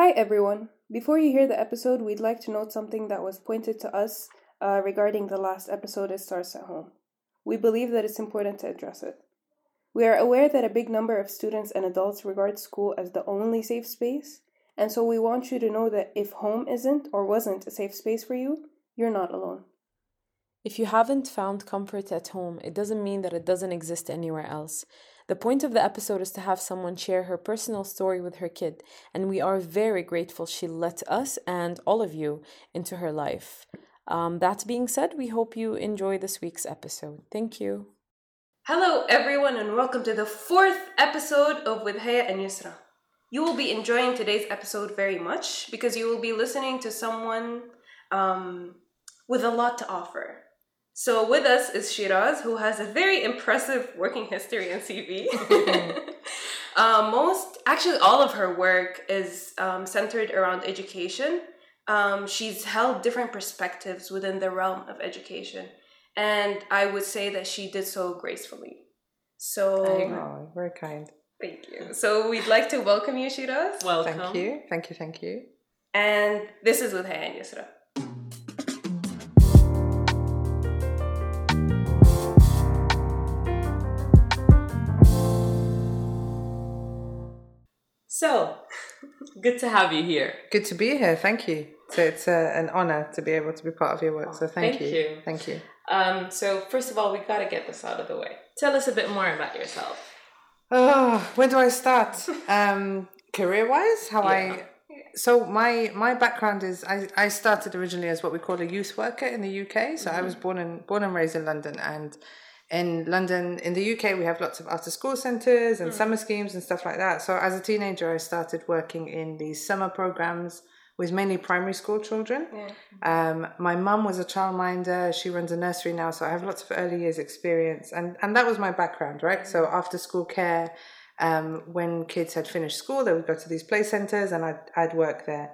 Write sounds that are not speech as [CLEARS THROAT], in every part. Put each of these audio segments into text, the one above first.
Hi, everyone. Before you hear the episode, we'd like to note something that was pointed to us uh, regarding the last episode, It Starts at Home. We believe that it's important to address it. We are aware that a big number of students and adults regard school as the only safe space, and so we want you to know that if home isn't or wasn't a safe space for you, you're not alone. If you haven't found comfort at home, it doesn't mean that it doesn't exist anywhere else. The point of the episode is to have someone share her personal story with her kid, and we are very grateful she let us and all of you into her life. Um, that being said, we hope you enjoy this week's episode. Thank you. Hello, everyone, and welcome to the fourth episode of With Haya and Yusra. You will be enjoying today's episode very much because you will be listening to someone um, with a lot to offer. So, with us is Shiraz, who has a very impressive working history and CV. uh, most, actually, all of her work is um, centered around education. Um, she's held different perspectives within the realm of education, and I would say that she did so gracefully. So, Oh, very kind. thank you. So, we'd like to welcome you, Shiraz. Welcome. Thank you. Thank you. Thank you. And this is with Haya and Yusra. So, good to have you here. Good to be here. Thank you. So it's uh, an honor to be able to be part of your work. So thank, thank you. Thank you. Um, so, first of all, we got to get this out of the way. Tell us a bit more about yourself. Oh, where do I start? [LAUGHS] um, career wise, how Yeah. I. So my my background is I, I started originally as what we call a youth worker in the UK. So I was born and born and raised in London, and in London in the UK we have lots of after school centres and summer schemes and stuff like that. So as a teenager, I started working in these summer programs with mainly primary school children. Um, my mum was a childminder. She runs a nursery now, so I have lots of early years experience, and and that was my background, right? So after school care, um, when kids had finished school, they would go to these play centers, and I'd I'd work there.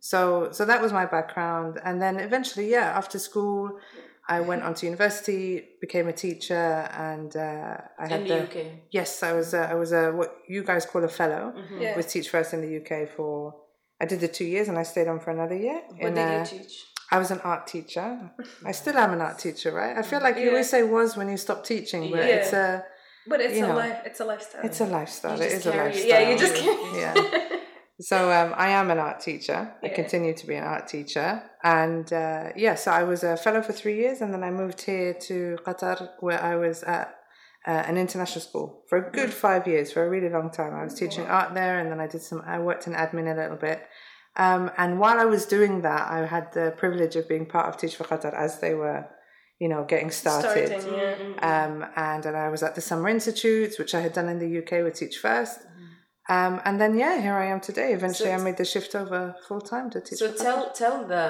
So so that was my background, and then eventually, yeah, after school. I went on to university, became a teacher, and uh, I had In the the UK. yes, I was uh, I was a what you guys call a fellow Yeah. with Teach First in the UK for I did the two years and I stayed on for another year. What in, did uh, you teach? I was an art teacher. I still am an art teacher, right? I feel like you always say was when you stop teaching, but Yeah. it's a But it's a know, life. It's a lifestyle. it's a lifestyle. You It a carry it. lifestyle. yeah, you just can't. yeah. [LAUGHS] So um, I am an art teacher. I continue to be an art teacher, and uh, yeah, so I was a fellow for three years, and then I moved here to Qatar, where I was at uh, an international school for a good five years, for a really long time. I was teaching art there, and then I did some. I worked in admin a little bit, um, and while I was doing that, I had the privilege of being part of Teach for Qatar as they were, you know, getting started. Starting, yeah. Um, and then I was at the Summer Institutes, which I had done in the UK with Teach First. Um, and then, yeah, here I am today. Eventually, So- I made the shift over full time to Teach So for tell tell the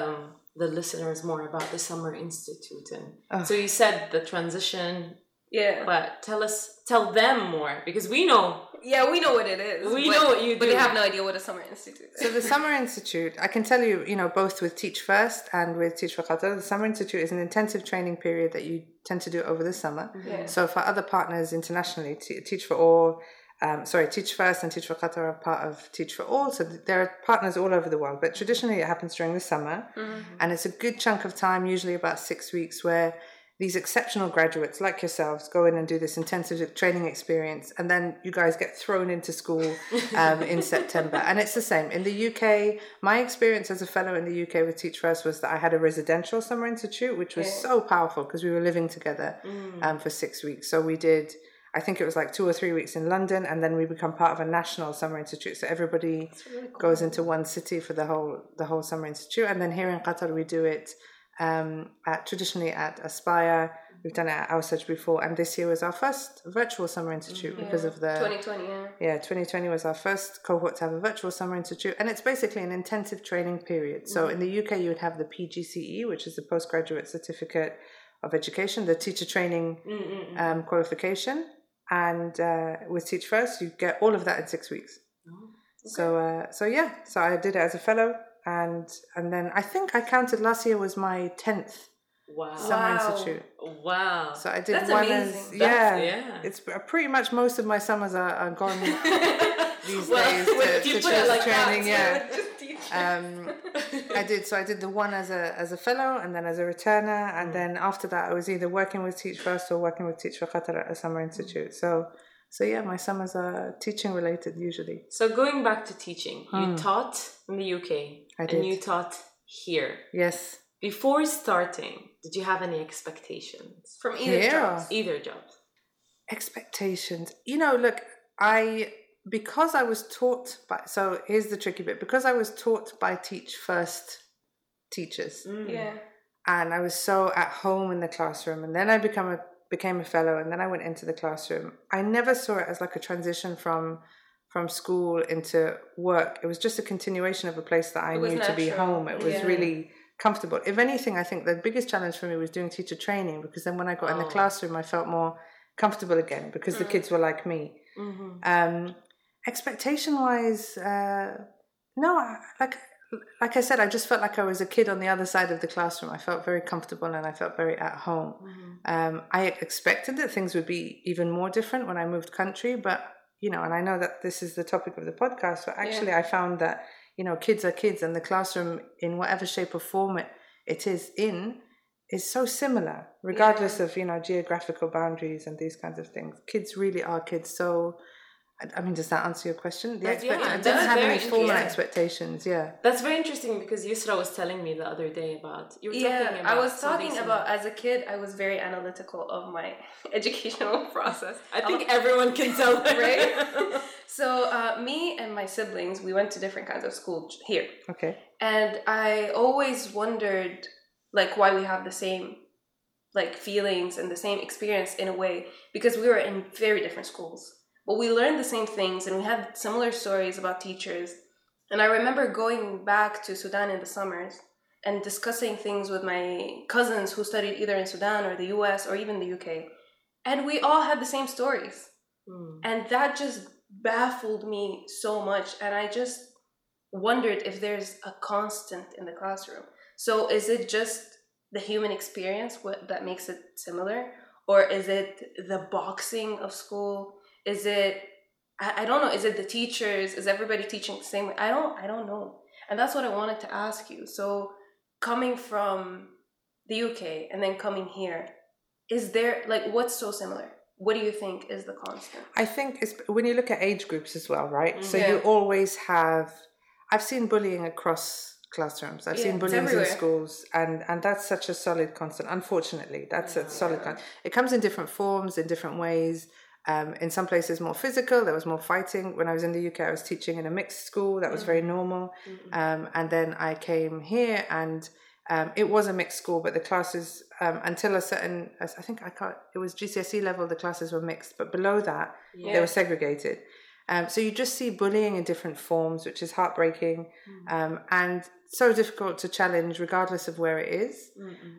the listeners more about the Summer Institute and Oh. so you said the transition, Yeah. but tell us tell them more because we know Yeah, we know what it is. We but- know what you do But they have no idea what a summer institute is. So the Summer Institute, I can tell you, you know, both with Teach First and with Teach for Qatar, the Summer Institute is an intensive training period that you tend to do over the summer. Yeah. So for other partners internationally, Teach for All, um, sorry, Teach First and Teach for Qatar are part of Teach for All. So there are partners all over the world, but traditionally it happens during the summer. And it's a good chunk of time, usually about six weeks, where these exceptional graduates like yourselves go in and do this intensive training experience. And then you guys get thrown into school um, in [LAUGHS] September. And it's the same. In the UK, my experience as a fellow in the UK with Teach First was that I had a residential summer institute, which was so powerful because we were living together um, for six weeks. So we did I think it was like two or three weeks in London, and then we become part of a national summer institute. So everybody goes into one city for the whole the whole summer institute, and then here in Qatar we do it um, at traditionally at Aspire. We've done it at Awsaj before, and this year was our first virtual summer institute because of the 2020, yeah. yeah, 2020 was our first cohort to have a virtual summer institute, and it's basically an intensive training period. So in the UK, you would have the PGCE, which is the postgraduate certificate of education, the teacher training um, qualification, and uh, with Teach First, you get all of that in six weeks. So, uh, so yeah, so I did it as a fellow, and and then I think I counted last year was my tenth wow summer Wow. institute. wow So I did That's one amazing. as yeah, yeah. It's pretty much most of my summers are, are gone [LAUGHS] these Well, days to, to choose like training. so yeah. [LAUGHS] Um, I did so. I did the one as a as a fellow, and then as a returner, and mm. then after that, I was either working with Teach First or working with Teach for Qatar at a summer mm. institute. So, so yeah, my summers are teaching related usually. So going back to teaching, you hmm. taught in the UK I and you taught here. Yes, Before starting, did you have any expectations? From either Yeah. jobs. Either job. expectations. You know, look, I because I was taught by. So here's the tricky bit: because I was taught by Teach First teachers. Yeah. and I was so at home in the classroom. And then I become a became a fellow, and then I went into the classroom. I never saw it as like a transition from from school into work. It was just a continuation of a place that I It was knew to be home. It was Yeah. really comfortable. If anything, I think the biggest challenge for me was doing teacher training because then when I got in the Oh. classroom, I felt more comfortable again because the kids were like me. Mm-hmm. Um, expectation wise, uh, no, I- like like I said, I just felt like I was a kid on the other side of the classroom. I felt very comfortable and I felt very at home. Um, I expected that things would be even more different when I moved country, but you know, and I know that this is the topic of the podcast, but actually, I found that you know, kids are kids, and the classroom, in whatever shape or form it, it is in, is so similar, regardless of you know geographical boundaries and these kinds of things. Kids really are kids. So, I- I mean, does that answer your question? The That's- yeah, expect- I that's didn't have very any formal interesting. expectations. Yeah. That's very interesting because Yusra was telling me the other day about you were Yeah, talking about. I was talking similar. about as a kid, I was very analytical of my [LAUGHS] educational process. I think [LAUGHS] everyone can tell that. right? [LAUGHS] so, uh, me and my siblings, we went to different kinds of school here. Okay. And I always wondered, like, why we have the same, like, feelings and the same experience in a way, because we were in very different schools. But we learned the same things and we had similar stories about teachers. And I remember going back to Sudan in the summers and discussing things with my cousins who studied either in Sudan or the US or even the UK. And we all had the same stories. Mm. And that just baffled me so much. And I just wondered if there's a constant in the classroom. So is it just the human experience what, that makes it similar? Or is it the boxing of school? Is it I, I don't know, is it the teachers? Is everybody teaching the same way? I don't I don't know. And that's what I wanted to ask you. So coming from the UK and then coming here, is there like what's so similar? What do you think is the constant? I think it's when you look at age groups as well, right? So Yeah. you always have. I've seen bullying across classrooms. I've Yeah, seen bullying in schools, and and that's such a solid constant. Unfortunately, that's a solid constant. It comes in different forms, in different ways. Um, in some places, more physical. There was more fighting. When I was in the UK, I was teaching in a mixed school. That was very normal. Um, and then I came here, and um, it was a mixed school, but the classes um, until a certain, I think I can't. It was GCSE level. The classes were mixed, but below that, they were segregated. Um, so you just see bullying in different forms, which is heartbreaking um, and so difficult to challenge, regardless of where it is.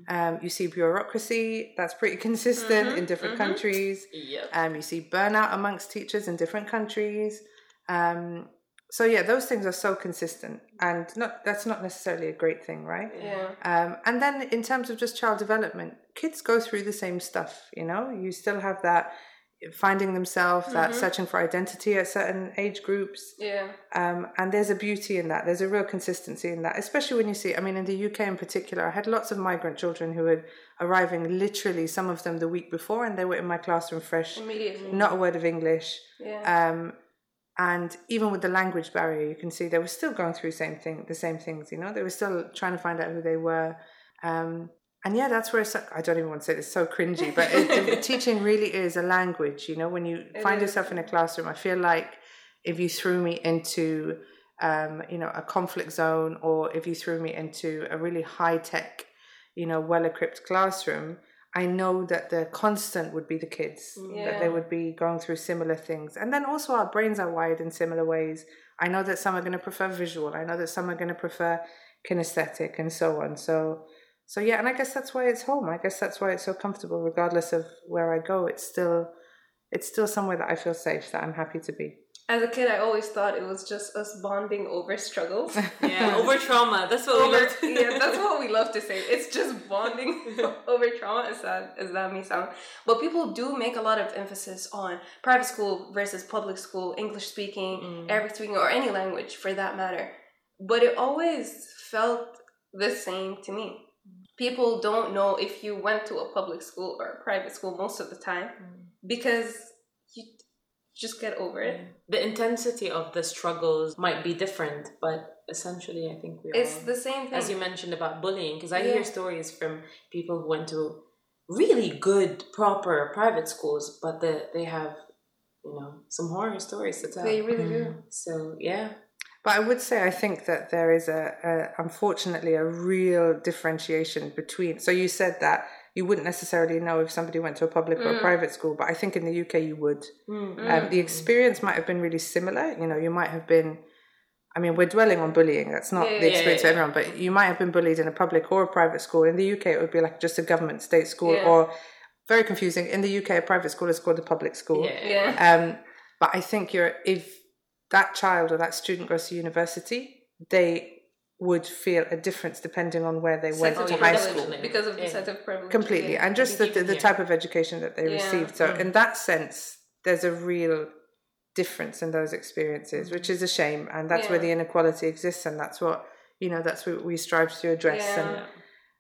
Um, you see bureaucracy that's pretty consistent in different countries. Yep. Um, you see burnout amongst teachers in different countries. Um, so yeah, those things are so consistent, and not that's not necessarily a great thing, right? Yeah. Um, and then in terms of just child development, kids go through the same stuff. You know, you still have that finding themselves, that searching for identity at certain age groups. Yeah. Um, and there's a beauty in that. There's a real consistency in that, especially when you see. I mean, in the UK in particular, I had lots of migrant children who were arriving literally, some of them the week before, and they were in my classroom fresh, Immediately. not a word of English. Yeah. Um, and even with the language barrier, you can see they were still going through same thing, the same things. You know, they were still trying to find out who they were. Um, and yeah, that's where it's, I don't even want to say this, so cringy, but it, it- [LAUGHS] teaching really is a language. You know, when you find is. yourself in a classroom, I feel like if you threw me into, um, you know, a conflict zone, or if you threw me into a really high tech, you know, well equipped classroom, I know that the constant would be the kids, that they would be going through similar things. And then also our brains are wired in similar ways. I know that some are going to prefer visual. I know that some are going to prefer kinesthetic and so on. So, so yeah, and I guess that's why it's home. I guess that's why it's so comfortable, regardless of where I go. It's still, it's still somewhere that I feel safe, that I'm happy to be. As a kid, I always thought it was just us bonding over struggles. [LAUGHS] Yeah, over trauma. That's what we love. To yeah, [LAUGHS] that's what we love to say. It's just bonding [LAUGHS] over trauma, as sad as that may sound. But people do make a lot of emphasis on private school versus public school, English speaking, Mm. Arabic speaking, or any language for that matter. But it always felt the same to me. People don't know if you went to a public school or a private school most of the time Mm. because you just get over it. The intensity of the struggles might be different, but essentially, I think we It's all, the same thing. as you mentioned about bullying, because I Yeah. hear stories from people who went to really good, proper private schools, but the, they have, you know, some horror stories to tell. they really do. So yeah, But I would say I think that there is a, a unfortunately a real differentiation between. So you said that you wouldn't necessarily know if somebody went to a public or a private school, but I think in the UK you would. Um, the experience might have been really similar. You know, you might have been. I mean, we're dwelling on bullying. That's not Yeah, the yeah, experience yeah, of everyone, but you might have been bullied in a public or a private school. In the UK, it would be like just a government state school, Yeah. or very confusing. In the UK, a private school is called a public school. yeah, Yeah. Um, but I think you're if that child or that student goes to university, they would feel a difference depending on where they went Sense to of high school. because of the Yeah. sense of privilege. Completely, yeah. and just the, the, the type of education that they Yeah. received. So, Mm. in that sense, there's a real difference in those experiences, which is a shame, and that's where the inequality exists, and that's what you know. That's what we strive to address Yeah.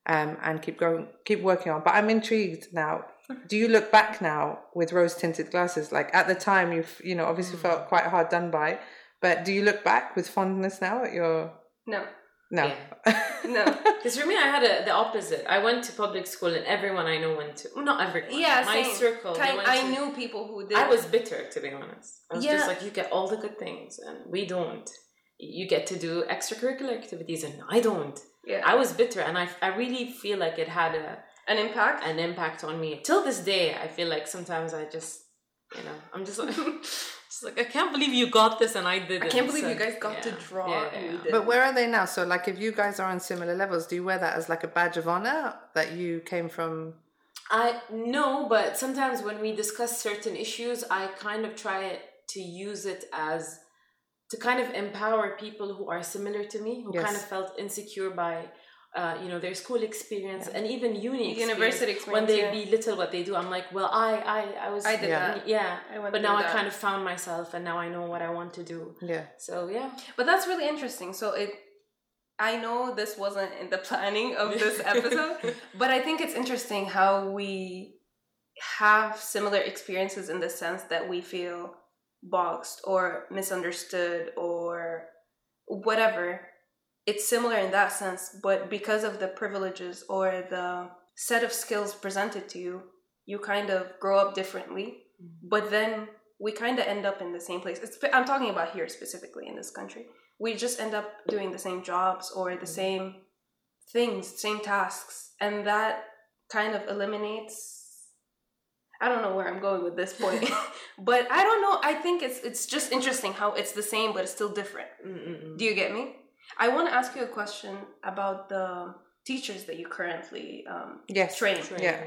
and um, and keep going, keep working on. But I'm intrigued now. Do you look back now with rose tinted glasses? Like at the time, you've you know obviously mm. felt quite hard done by, but do you look back with fondness now at your No, no? [LAUGHS] no. Because for me, I had a, the opposite. I went to public school, and everyone I know went to. well, Not everyone. Yeah, my same. circle. Kind- went I to- knew people who did. I was bitter, to be honest. I was Yeah. just like, you get all the good things, and we don't. You get to do extracurricular activities, and I don't. yeah. I was bitter, and I, I really feel like it had a, an impact. an impact on me. Till this day, I feel like sometimes I just, you know, I'm just like, [LAUGHS] just like I can't believe you got this and I didn't. I can't believe So, you guys got to draw yeah, and yeah. But where are they now? So, like, if you guys are on similar levels, do you wear that as like a badge of honor that you came from? I no, but sometimes when we discuss certain issues, I kind of try to use it as to kind of empower people who are similar to me, who Yes. kind of felt insecure by, uh, you know, their school experience and even uni experience. University When they experience, yeah. belittle what they do, I'm like, well, I, I, I was, I did Yeah. that. yeah. I went but now through I that. kind of found myself, and now I know what I want to do. Yeah. So yeah, But that's really interesting. So it, I know this wasn't in the [LAUGHS] planning of this [LAUGHS] episode, but I think it's interesting how we have similar experiences in the sense that we feel boxed or misunderstood or whatever. It's similar in that sense, but because of the privileges or the set of skills presented to you, you kind of grow up differently. Mm-hmm. But then we kind of end up in the same place. It's, I'm talking about here specifically in this country. We just end up doing the same jobs or the mm-hmm. same things, same tasks, and that kind of eliminates. I don't know where I'm going with this point, [LAUGHS] [LAUGHS] but I don't know. I think it's it's just interesting how it's the same but it's still different. Mm-mm-mm. Do you get me? I want to ask you a question about the teachers that you currently um, Yes. train. Train, Yeah.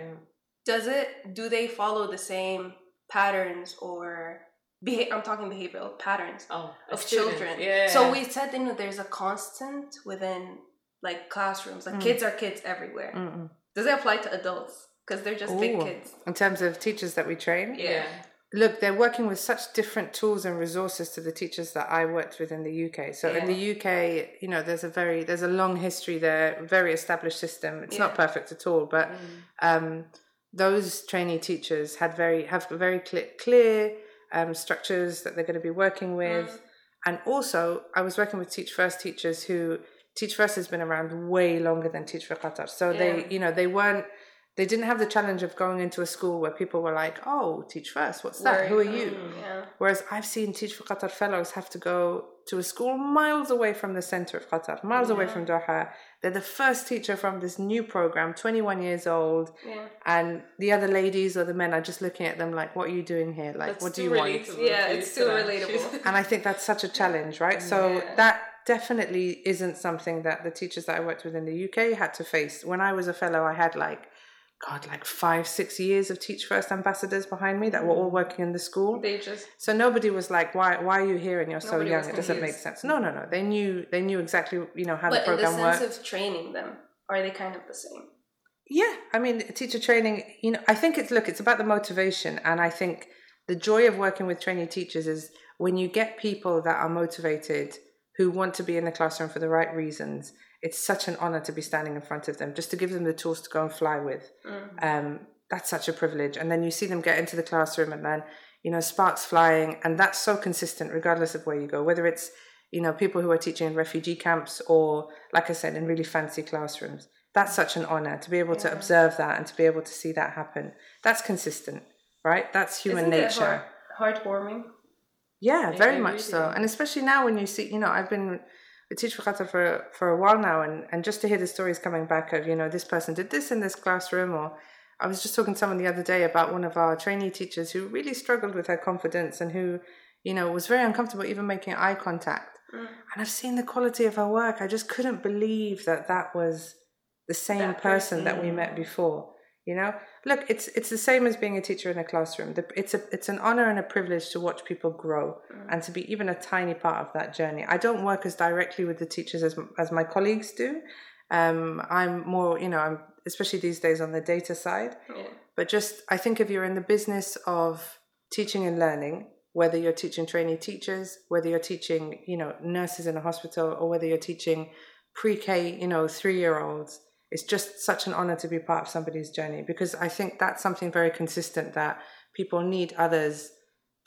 Does it? Do they follow the same patterns or? Beha- I'm talking behavioral patterns Oh, of student. children. Yeah. So we said you know there's a constant within like classrooms. Like Mm. kids are kids everywhere. Mm-mm. Does it apply to adults? Because they're just big kids. In terms of teachers that we train, yeah. Look, they're working with such different tools and resources to the teachers that I worked with in the UK. So in the UK, you know, there's a very there's a long history there, very established system. It's not perfect at all, but Mm. um, those trainee teachers had very have very clear, clear um, structures that they're going to be working with, Mm. and also I was working with Teach First teachers who Teach First has been around way longer than Teach for Qatar, so Yeah. they you know they weren't they didn't have the challenge of going into a school where people were like, "Oh, Teach First, what's that? Where- Who are you?" Mm, yeah. Whereas I've seen Teach for Qatar fellows have to go to a school miles away from the center of Qatar, miles away from Doha. They're the first teacher from this new program, 21 years old, Yeah. and the other ladies or the men are just looking at them like, "What are you doing here? Like, That's what do too you want?" Yeah, it's too relatable. [LAUGHS] And I think that's such a challenge, right? So Yeah. that definitely isn't something that the teachers that I worked with in the UK had to face. When I was a fellow, I had like God, like five, six years of Teach First ambassadors behind me that were all working in the school. They just So nobody was like, "Why? Why are you here and you're so young? It doesn't make sense." No, no, no. They knew. They knew exactly, you know, how but the in the program sense worked. of training them, are they kind of the same? Yeah, I mean, teacher training, you know, I think it's look, it's about the motivation. And I think the joy of working with trainee teachers is when you get people that are motivated who want to be in the classroom for the right reasons. It's such an honor to be standing in front of them, just to give them the tools to go and fly with. Um, that's such a privilege. And then you see them get into the classroom and then, you know, sparks flying. And that's so consistent, regardless of where you go, whether it's, you know, people who are teaching in refugee camps or, like I said, in really fancy classrooms. That's such an honor to be able to observe that and to be able to see that happen. That's consistent, right? That's human Isn't nature. heart, heartwarming. Yeah, very much so. And especially now when you see, you know, I've been a teacher for Qatar for, for a while now, and, and just to hear the stories coming back of, you know, this person did this in this classroom, or I was just talking to someone the other day about one of our trainee teachers who really struggled with her confidence and who, you know, was very uncomfortable even making eye contact. Mm. And I've seen the quality of her work. I just couldn't believe that that was the same That person person. that we met before. You know, look, it's it's the same as being a teacher in a classroom. The, it's a it's an honor and a privilege to watch people grow and to be even a tiny part of that journey. I don't work as directly with the teachers as as my colleagues do. Um, I'm more, you know, I'm especially these days on the data side. Yeah. But just, I think if you're in the business of teaching and learning, whether you're teaching trainee teachers, whether you're teaching, you know, nurses in a hospital, or whether you're teaching pre-K, you know, three-year-olds, it's just such an honor to be part of somebody's journey because I think that's something very consistent that people need others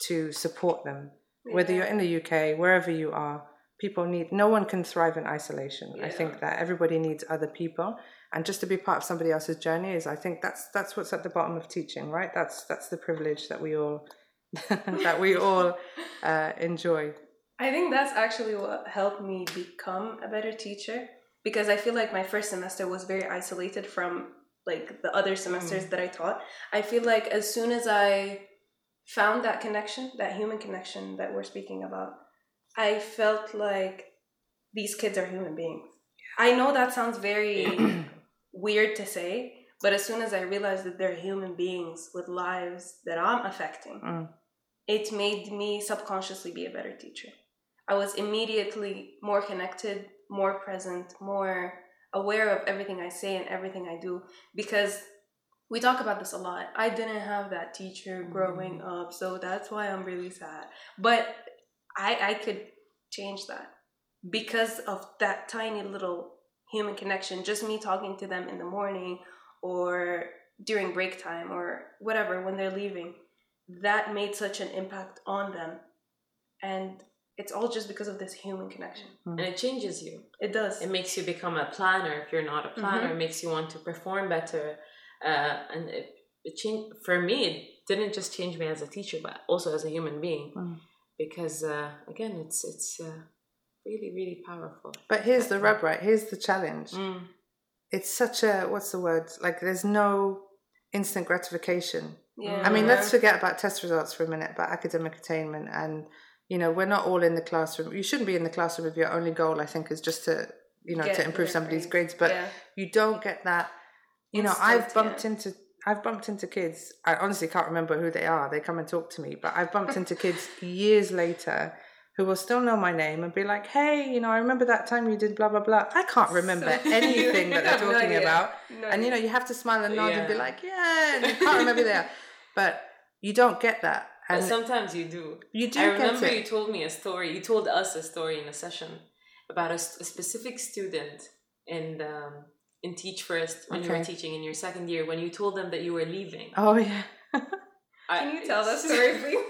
to support them. Whether you're in the UK, wherever you are, people need. No one can thrive in isolation. I think that everybody needs other people, and just to be part of somebody else's journey is, I think that's that's what's at the bottom of teaching, right? That's that's the privilege that we all [LAUGHS] that we all uh, enjoy. I think that's actually what helped me become a better teacher because I feel like my first semester was very isolated from like the other semesters that I taught. I feel like as soon as I found that connection, that human connection that we're speaking about, I felt like these kids are human beings. I know that sounds very [CLEARS THROAT] weird to say, but as soon as I realized that they're human beings with lives that I'm affecting, Mm. it made me subconsciously be a better teacher. I was immediately more connected, more present, more aware of everything I say and everything I do because we talk about this a lot. I didn't have that teacher growing mm. up, so that's why I'm really sad. But I I could change that because of that tiny little human connection, just me talking to them in the morning or during break time or whatever when they're leaving. That made such an impact on them. And it's all just because of this human connection. and it changes you. It does. It makes you become a planner if you're not a planner. It makes you want to perform better. Uh, and it, it changed for me. It didn't just change me as a teacher, but also as a human being. Mm. Because uh, again, it's it's uh, really really powerful. But here's the rub, right? Here's the challenge. Mm. It's such a what's the word? Like there's no instant gratification. yeah. I mean, let's forget about test results for a minute, but academic attainment. And, you know, we're not all in the classroom. You shouldn't be in the classroom if your only goal, I think, is just to, you know, Get to improve somebody's grades. But Yeah. you don't get that. You know, Instant, I've bumped yeah. into. I've bumped into kids. I honestly can't remember who they are. They come and talk to me, but I've bumped [LAUGHS] into kids years later who will still know my name and be like, "Hey, you know, I remember that time you did blah blah blah." I can't remember [LAUGHS] So- anything that they're talking idea. about, No and you know, you have to smile and nod and be like, "Yeah," and you can't remember that, [LAUGHS] but you don't get that, But and sometimes you do. you do I remember you told me a story. You told us a story in a session about a specific student in um, in Teach First when you were teaching in your second year when you told them that you were leaving. Oh yeah. [LAUGHS] Can you tell that story, [LAUGHS] please?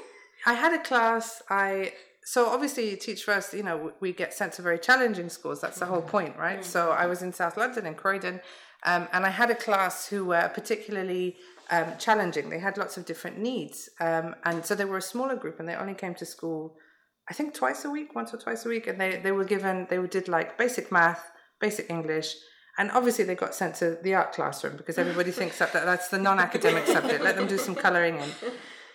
I had a class. I so obviously you teach first. You know, we get sent to very challenging schools. That's the whole point, right? So I was in South London in Croydon, um, and I had a class who were particularly um, challenging. They had lots of different needs, um, and so they were a smaller group, and they only came to school, I think twice a week, once or twice a week, and they they were given they did like basic math, basic English. And obviously, they got sent to the art classroom because everybody [LAUGHS] thinks that that- that's the non-academic subject. Let them do some coloring in.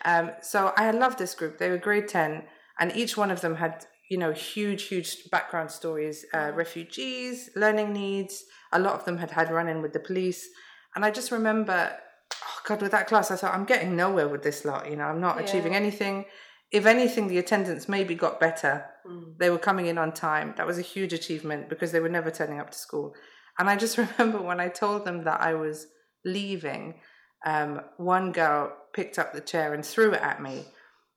Um, so I loved this group. They were grade 10, and each one of them had, you know, huge, huge background stories uh, refugees, learning needs. A lot of them had had run in with the police. And I just remember God, with that class, I thought I'm getting nowhere with this lot. You know, I'm not achieving anything. If anything, the attendance maybe got better. Mm. They were coming in on time. That was a huge achievement because they were never turning up to school. And I just [LAUGHS] remember when I told them that I was leaving, um, one girl picked up the chair and threw it at me.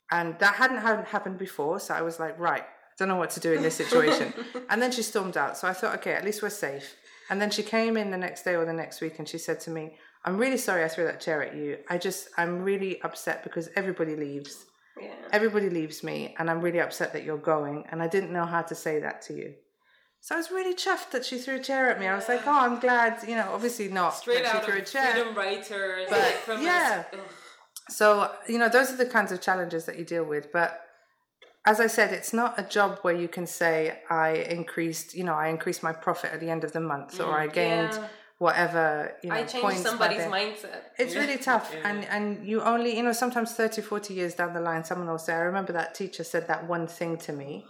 And that hadn't happened before. So I was like, right, I don't know what to do in this situation. [LAUGHS] and then she stormed out. So I thought, okay, at least we're safe. And then she came in the next day or the next week and she said to me, I'm really sorry I threw that chair at you. I just, I'm really upset because everybody leaves. Yeah. Everybody leaves me and I'm really upset that you're going. And I didn't know how to say that to you. So I was really chuffed that she threw a chair at me. I was like, oh, I'm glad, you know, obviously not Straight out she threw of a chair. freedom writers, But, like from yeah. So, you know, those are the kinds of challenges that you deal with. But as I said, it's not a job where you can say, I increased, you know, I increased my profit at the end of the month or I mm, gained Yeah. Whatever, you know, I changed points somebody's mindset. It's really tough. Yeah. And, and you only, you know, sometimes 30, 40 years down the line, someone will say, I remember that teacher said that one thing to me.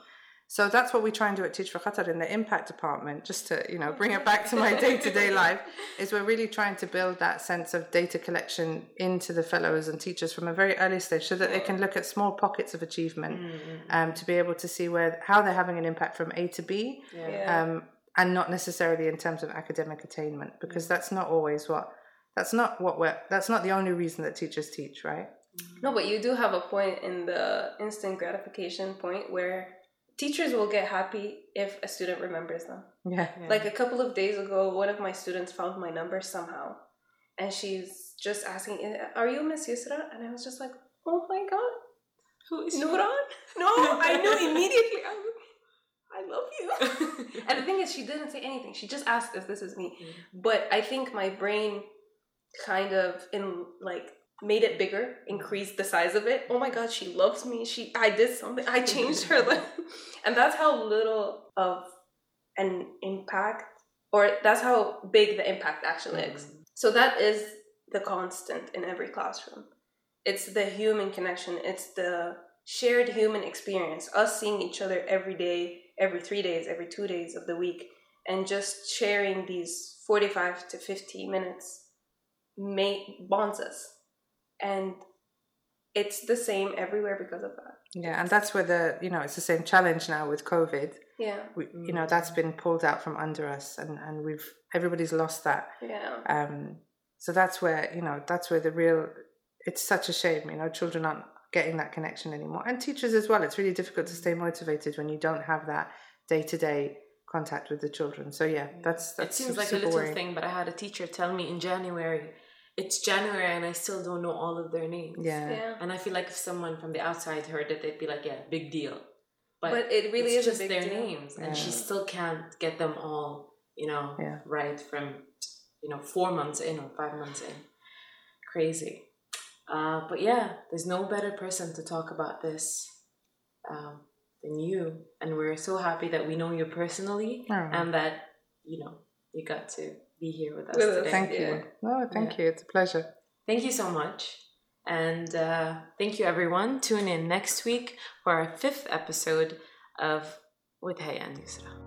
So that's what we try and do at Teach for Qatar in the impact department, just to, you know, bring it back to my day to day life, is we're really trying to build that sense of data collection into the fellows and teachers from a very early stage so that they can look at small pockets of achievement um, to be able to see where how they're having an impact from A to B Yeah. um, and not necessarily in terms of academic attainment because that's not always what that's not what we're that's not the only reason that teachers teach right No, but you do have a point in the instant gratification point where teachers will get happy if a student remembers them. yeah Like a couple of days ago, one of my students found my number somehow, and she's just asking, eh, "Are you Miss Yusra?" And I was just like, "Oh my god, Who is Nuran? No, I knew immediately. I, was, I love you." [LAUGHS] and the thing is, she didn't say anything. She just asked if this is me. Mm. But I think my brain kind of in like made it bigger, increased the size of it. Oh my god, she loves me. She I did something. I changed her life. [LAUGHS] and that's how little of an impact or that's how big the impact actually is. Mm. So that is the constant in every classroom. It's the human connection. It's the shared human experience. Us seeing each other every day, every 3 days, every 2 days of the week and just sharing these 45 to 50 minutes make bonds us. And it's the same everywhere because of that. Yeah and that's where the you know it's the same challenge now with covid. Yeah. We, you know that's been pulled out from under us and and we've everybody's lost that. Yeah. Um so that's where you know that's where the real it's such a shame you know children aren't getting that connection anymore and teachers as well it's really difficult to stay motivated when you don't have that day-to-day contact with the children so yeah that's that's it seems like a little worrying. thing, but I had a teacher tell me in January, it's January and I still don't know all of their names. yeah yeah And I feel like if someone from the outside heard it, they'd be like, yeah, big deal. but, it really it's is just a big their deal. names, and she still can't get them all, you know, Yeah. right from, you know, four months in or five months in. Crazy. Uh, but yeah, there's no better person to talk about this um, than you, and we're so happy that we know you personally, Oh. and that you know you got to be here with us With today. thank Yeah. you oh thank Yeah. you it's a pleasure Thank you so much. And uh, thank you, everyone. Tune in next week for our fifth episode of With Haya and Yusra.